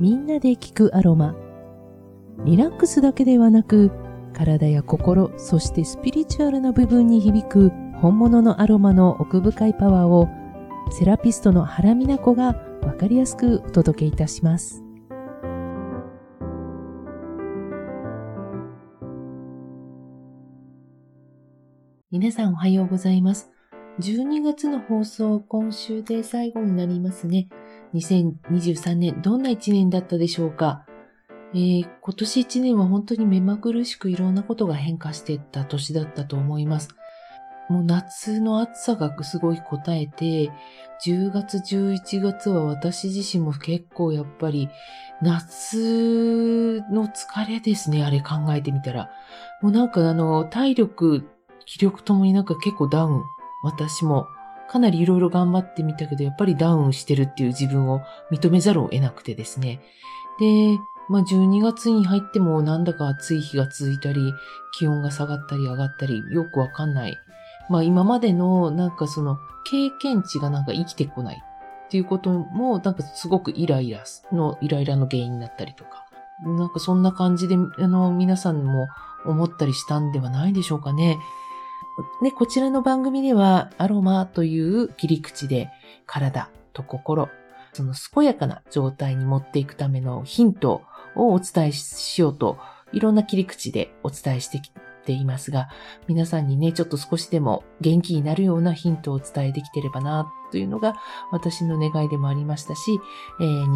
みんなで聞くアロマ。リラックスだけではなく、体や心、そしてスピリチュアルな部分に響く本物のアロマの奥深いパワーを、セラピストの原美奈子がわかりやすくお届けいたします。皆さんおはようございます。12月の放送、今週で最後になりますね。2023年、どんな1年だったでしょうか？えー、今年1年は本当に目まぐるしくいろんなことが変化していった年だったと思います。もう夏の暑さがすごい答えて、10月、11月は私自身も結構やっぱり夏の疲れですね、あれ考えてみたら。もうなんかあの、体力、気力ともになんか結構ダウン、私もかなりいろいろ頑張ってみたけど、やっぱりダウンしてるっていう自分を認めざるを得なくてですね。で、まあ12月に入ってもなんだか暑い日が続いたり、気温が下がったり上がったり、よくわかんない。まあ今までのなんかその経験値がなんか生きてこないっていうこともなんかすごくイライラの、イライラの原因になったりとか。なんかそんな感じで、あの、皆さんも思ったりしたんではないでしょうかね。で、こちらの番組ではアロマという切り口で体と心、その健やかな状態に持っていくためのヒントをお伝えしようと、いろんな切り口でお伝えしてきていますが、皆さんにね、ちょっと少しでも元気になるようなヒントをお伝えできてればな、というのが私の願いでもありましたし、えー、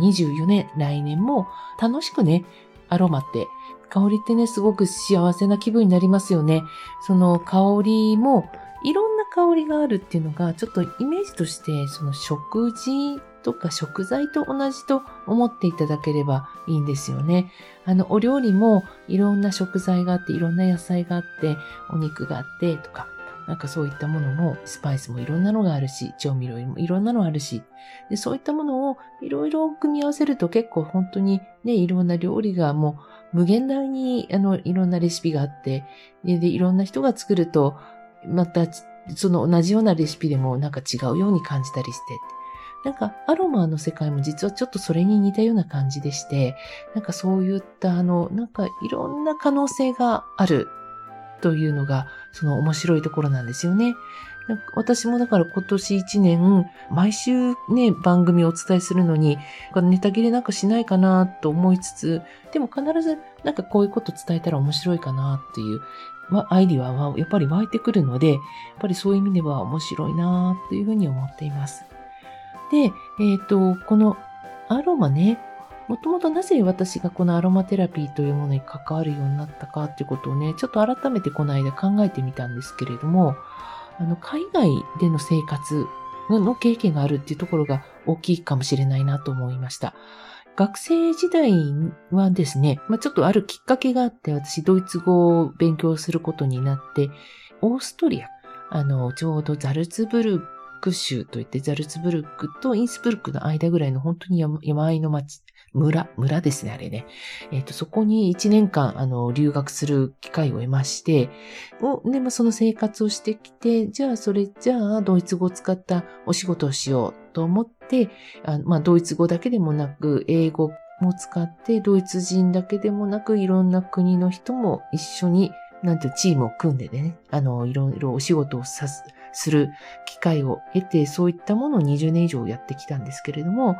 2024年、来年も楽しくね、アロマって香りってね、すごく幸せな気分になりますよね。その香りも、いろんな香りがあるっていうのが、ちょっとイメージとして、その食事とか食材と同じと思っていただければいいんですよね。あの、お料理もいろんな食材があって、いろんな野菜があって、お肉があってとか、なんかそういったものも、スパイスもいろんなのがあるし、調味料もいろんなのあるし、でそういったものをいろいろ組み合わせると結構本当にね、いろんな料理がもう無限大にあのいろんなレシピがあって、ででいろんな人が作ると、またその同じようなレシピでもなんか違うように感じたりして、なんかアロマの世界も実はちょっとそれに似たような感じでして、なんかそういったあの、なんかいろんな可能性があるというのが、その面白いところなんですよね。私もだから今年一年、毎週ね、番組をお伝えするのに、ネタ切れなんかしないかなと思いつつ、でも必ずなんかこういうこと伝えたら面白いかなっていう、アイディアはやっぱり湧いてくるので、やっぱりそういう意味では面白いなというふうに思っています。で、えっ、ー、と、このアロマね、もともとなぜ私がこのアロマテラピーというものに関わるようになったかっていうことをね、ちょっと改めてこの間考えてみたんですけれども、あの、海外での生活の経験があるっていうところが大きいかもしれないなと思いました。学生時代はですね、まあ、ちょっとあるきっかけがあって、私ドイツ語を勉強することになって、オーストリア、あの、ちょうどザルツブルク州といってザルツブルクとインスブルクの間ぐらいの本当に山あいの町村、村ですね、あれね。えっ、ー、と、そこに1年間、あの、留学する機会を得まして、おで、まあ、その生活をしてきて、じゃあ、それ、じゃあ、ドイツ語を使ったお仕事をしようと思って、あまあ、ドイツ語だけでもなく、英語も使って、ドイツ人だけでもなく、いろんな国の人も一緒に、なんてチームを組んでね、あの、いろいろお仕事をさす、する機会を得て、そういったものを20年以上やってきたんですけれども、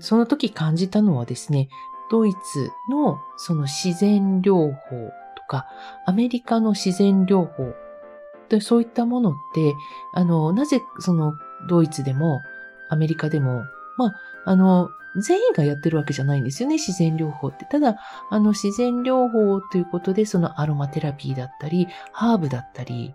その時感じたのはですね、ドイツのその自然療法とか、アメリカの自然療法でそういったものって、あの、なぜそのドイツでもアメリカでも、まあ、あの、全員がやってるわけじゃないんですよね、自然療法って。ただ、あの、自然療法ということで、そのアロマテラピーだったり、ハーブだったり、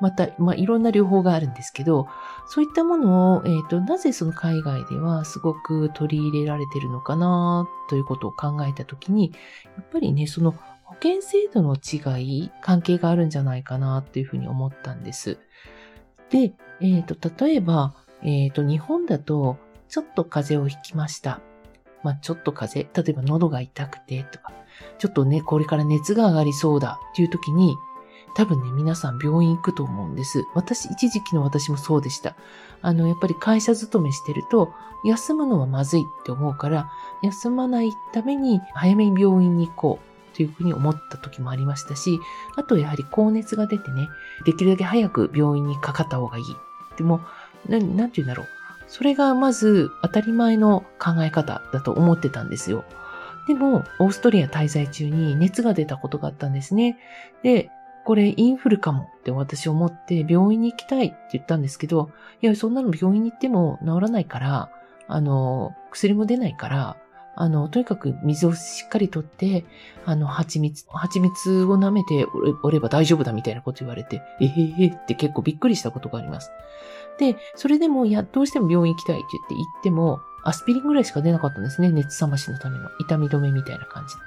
また、まあ、いろんな療法があるんですけど、そういったものを、えっ、ー、と、なぜその海外ではすごく取り入れられてるのかな、ということを考えたときに、やっぱりね、その保険制度の違い、関係があるんじゃないかな、というふうに思ったんです。で、えっ、ー、と、例えば、えっ、ー、と、日本だと、ちょっと風邪をひきました。まあ、ちょっと風邪、例えば喉が痛くてとか、ちょっとね、これから熱が上がりそうだっていう時に、多分ね、皆さん病院行くと思うんです。私、一時期の私もそうでした。あの、やっぱり会社勤めしてると、休むのはまずいって思うから、休まないために早めに病院に行こうというふうに思った時もありましたし、あとやはり高熱が出てね、できるだけ早く病院にかかった方がいい。でも、ななんて言うんだろう。それがまず当たり前の考え方だと思ってたんですよ。でも、オーストリア滞在中に熱が出たことがあったんですね。で、これインフルかもって私思って病院に行きたいって言ったんですけど、いや、そんなの病院に行っても治らないから、あの、薬も出ないから、あの、とにかく水をしっかりとって、あの、蜂蜜、蜂蜜を舐めておれば大丈夫だみたいなこと言われて、えへへって結構びっくりしたことがあります。で、それでも、いや、どうしても病院行きたいって言って行っても、アスピリンぐらいしか出なかったんですね。熱冷ましのための痛み止めみたいな感じで。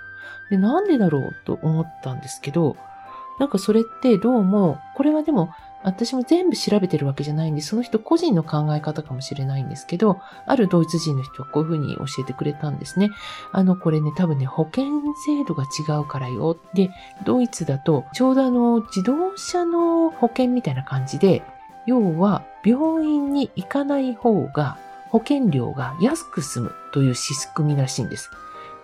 で、なんでだろうと思ったんですけど、なんかそれってどうも、これはでも私も全部調べてるわけじゃないんで、その人個人の考え方かもしれないんですけど、あるドイツ人の人はこういうふうに教えてくれたんですね。あの、これね、多分ね、保険制度が違うからよ。で、ドイツだと、ちょうどあの、自動車の保険みたいな感じで、要は、病院に行かない方が、保険料が安く済むという仕組みらしいんです。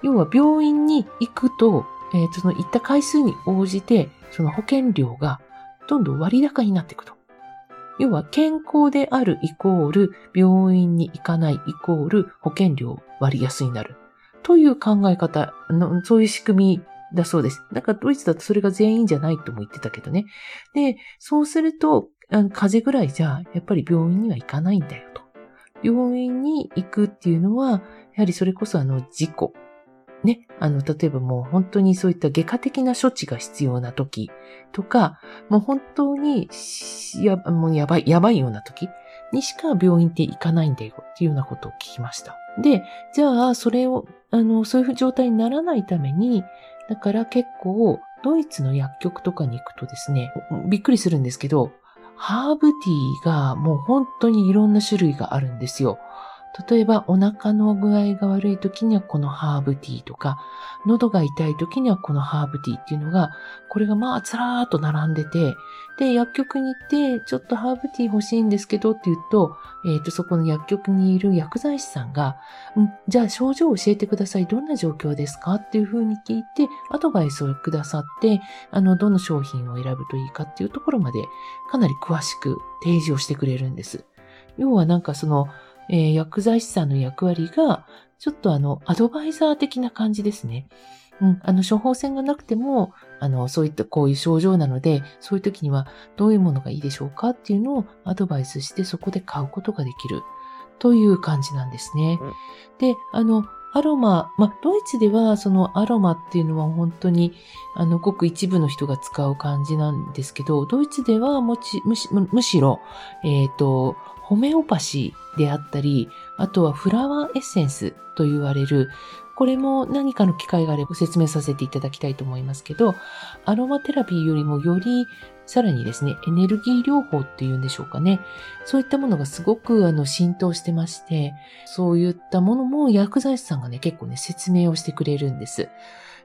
要は、病院に行くと、えー、その行った回数に応じて、その保険料がどんどん割高になっていくと。要は健康であるイコール病院に行かないイコール保険料割安になる。という考え方の、そういう仕組みだそうです。なんかドイツだとそれが全員じゃないとも言ってたけどね。で、そうすると、あの風邪ぐらいじゃ、やっぱり病院には行かないんだよと。病院に行くっていうのは、やはりそれこそあの事故ね、あの、例えばもう本当にそういった外科的な処置が必要な時とか、もう本当にや、もうやばい、やばいような時にしか病院って行かないんだよっていうようなことを聞きました。で、じゃあ、それを、あの、そういう状態にならないために、だから結構、ドイツの薬局とかに行くとですね、びっくりするんですけど、ハーブティーがもう本当にいろんな種類があるんですよ。例えばお腹の具合が悪い時にはこのハーブティーとか、喉が痛い時にはこのハーブティーっていうのが、これがまあずらーっと並んでて、で、薬局に行って、ちょっとハーブティー欲しいんですけどって言うと、えっ、ー、と、そこの薬局にいる薬剤師さんが、んじゃあ症状を教えてください。どんな状況ですかっていうふうに聞いて、アドバイスをくださって、あの、どの商品を選ぶといいかっていうところまで、かなり詳しく提示をしてくれるんです。要はなんかその、えー、薬剤師さんの役割が、ちょっとあの、アドバイザー的な感じですね。うん、あの、処方箋がなくても、あの、そういったこういう症状なので、そういう時にはどういうものがいいでしょうかっていうのをアドバイスしてそこで買うことができるという感じなんですね。うん、で、あの、アロマ、まドイツではそのアロマっていうのは本当に、あの、ごく一部の人が使う感じなんですけど、ドイツではもちむしむしろ、えっ、ー、と、ホメオパシーであったり、あとはフラワーエッセンスと言われる、これも何かの機会があれば説明させていただきたいと思いますけど、アロマテラピーよりもよりさらにですね、エネルギー療法っていうんでしょうかね。そういったものがすごくあの浸透してまして、そういったものも薬剤師さんがね、結構ね、説明をしてくれるんです。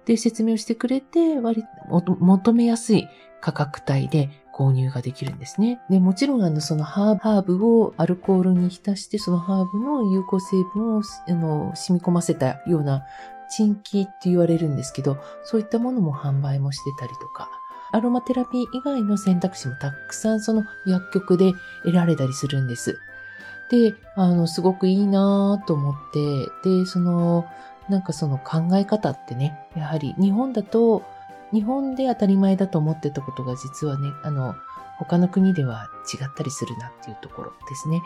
で、説明をしてくれて、割求めやすい価格帯で購入ができるんですね。で、もちろん、あの、そのハーブをアルコールに浸して、そのハーブの有効成分を、あの、染み込ませたような、チンキって言われるんですけど、そういったものも販売もしてたりとか、アロマテラピー以外の選択肢もたくさんその薬局で得られたりするんです。で、あの、すごくいいなぁと思って、で、その、なんかその考え方ってね、やはり日本だと日本で当たり前だと思ってたことが実はね、あの、他の国では違ったりするなっていうところですね。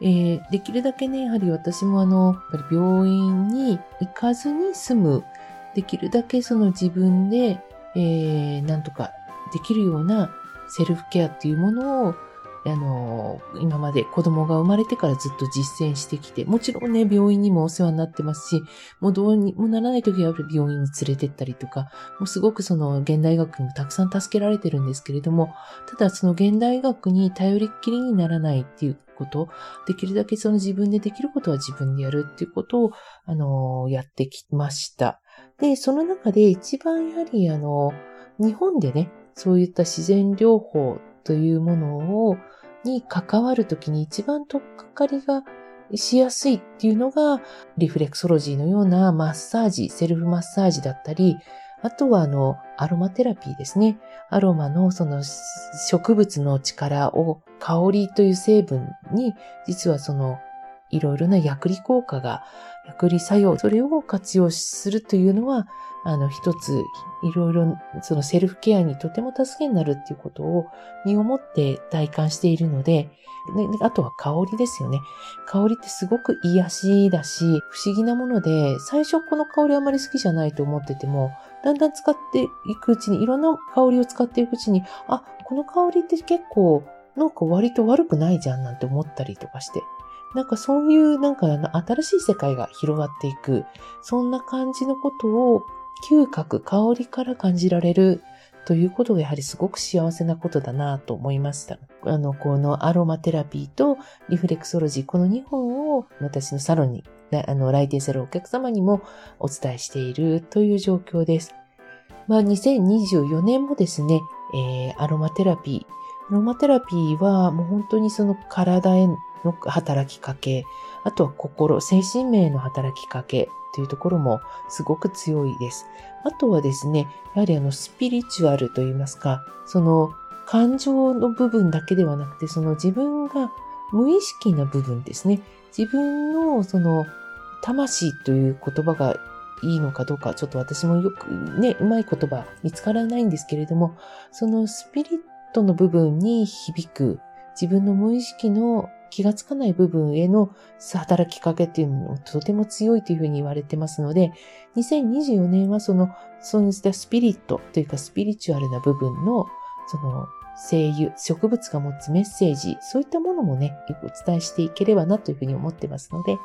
で、えー、できるだけね、やはり私もあの、やっぱり病院に行かずに済む、できるだけその自分で、えー、なんとかできるようなセルフケアっていうものをあの、今まで子供が生まれてからずっと実践してきて、もちろんね、病院にもお世話になってますし、もうどうにもならない時は病院に連れてったりとか、もうすごくその現代学にもたくさん助けられてるんですけれども、ただその現代学に頼りっきりにならないっていうこと、できるだけその自分でできることは自分でやるっていうことを、あの、やってきました。で、その中で一番やはりあの、日本でね、そういった自然療法というものを、に関わるときに一番とっかかりがしやすいっていうのが、リフレクソロジーのようなマッサージ、セルフマッサージだったり、あとはあの、アロマテラピーですね。アロマのその植物の力を香りという成分に、実はそのいろいろな薬理効果が、薬理作用、それを活用するというのは、あの、一つ、いろいろ、そのセルフケアにとても助けになるっていうことを身をもって体感しているので、ね、あとは香りですよね。香りってすごく癒しだし、不思議なもので、最初この香りあまり好きじゃないと思ってても、だんだん使っていくうちに、いろんな香りを使っていくうちに、あ、この香りって結構、なんか割と悪くないじゃんなんて思ったりとかして。なんかそういうなんか新しい世界が広がっていく、そんな感じのことを嗅覚、香りから感じられるということがやはりすごく幸せなことだなと思いました。あの、このアロマテラピーとリフレクソロジー、この2本を私のサロンに、あの、来店するお客様にもお伝えしているという状況です。まあ、2024年もですね、えー、アロマテラピー。アロマテラピーはもう本当にその体への働きかけ、あとは心、精神面の働きかけというところもすごく強いです。あとはですね、やはりあのスピリチュアルといいますか、その感情の部分だけではなくて、その自分が無意識な部分ですね。自分のその魂という言葉がいいのかどうか、ちょっと私もよくね、うまい言葉見つからないんですけれども、そのスピリットの部分に響く自分の無意識の気がつかない部分への働きかけっていうのもとても強いというふうに言われてますので、2024年はその、そうしたスピリットというかスピリチュアルな部分の、その、声優、植物が持つメッセージ、そういったものもね、よくお伝えしていければなというふうに思ってますので、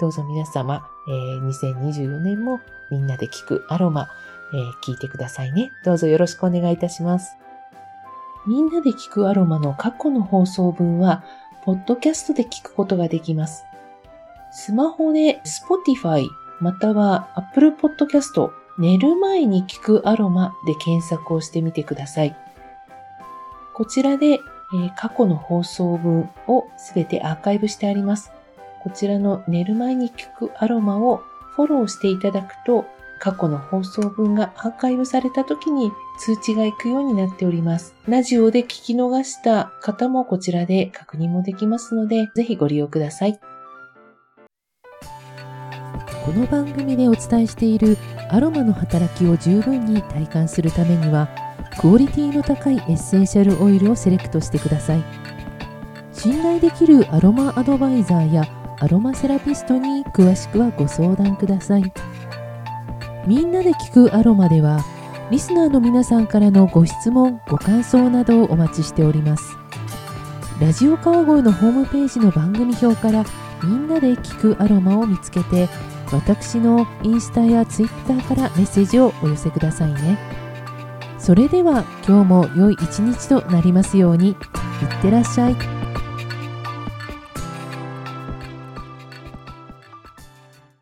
どうぞ皆様、えー、2024年もみんなで聞くアロマ、えー、聞いてくださいね。どうぞよろしくお願いいたします。みんなで聞くアロマの過去の放送分は、ポッドキャストで聞くことができます。スマホで Spotify または Apple Podcast 寝る前に聞くアロマで検索をしてみてください。こちらで、え、過去の放送分をすべてアーカイブしてあります。こちらの寝る前に聞くアロマをフォローしていただくと過去の放送分がアーカイブされた時に通知が行くようになっております。ラジオで聞き逃した方もこちらで確認もできますので、ぜひご利用ください。この番組でお伝えしているアロマの働きを十分に体感するためには、クオリティの高いエッセンシャルオイルをセレクトしてください。信頼できるアロマアドバイザーやアロマセラピストに詳しくはご相談ください。みんなで聞くアロマではリスナーの皆さんからのご質問ご感想などをお待ちしておりますラジオ川越のホームページの番組表からみんなで聞くアロマを見つけて私のインスタやツイッターからメッセージをお寄せくださいねそれでは今日も良い一日となりますようにいってらっしゃい。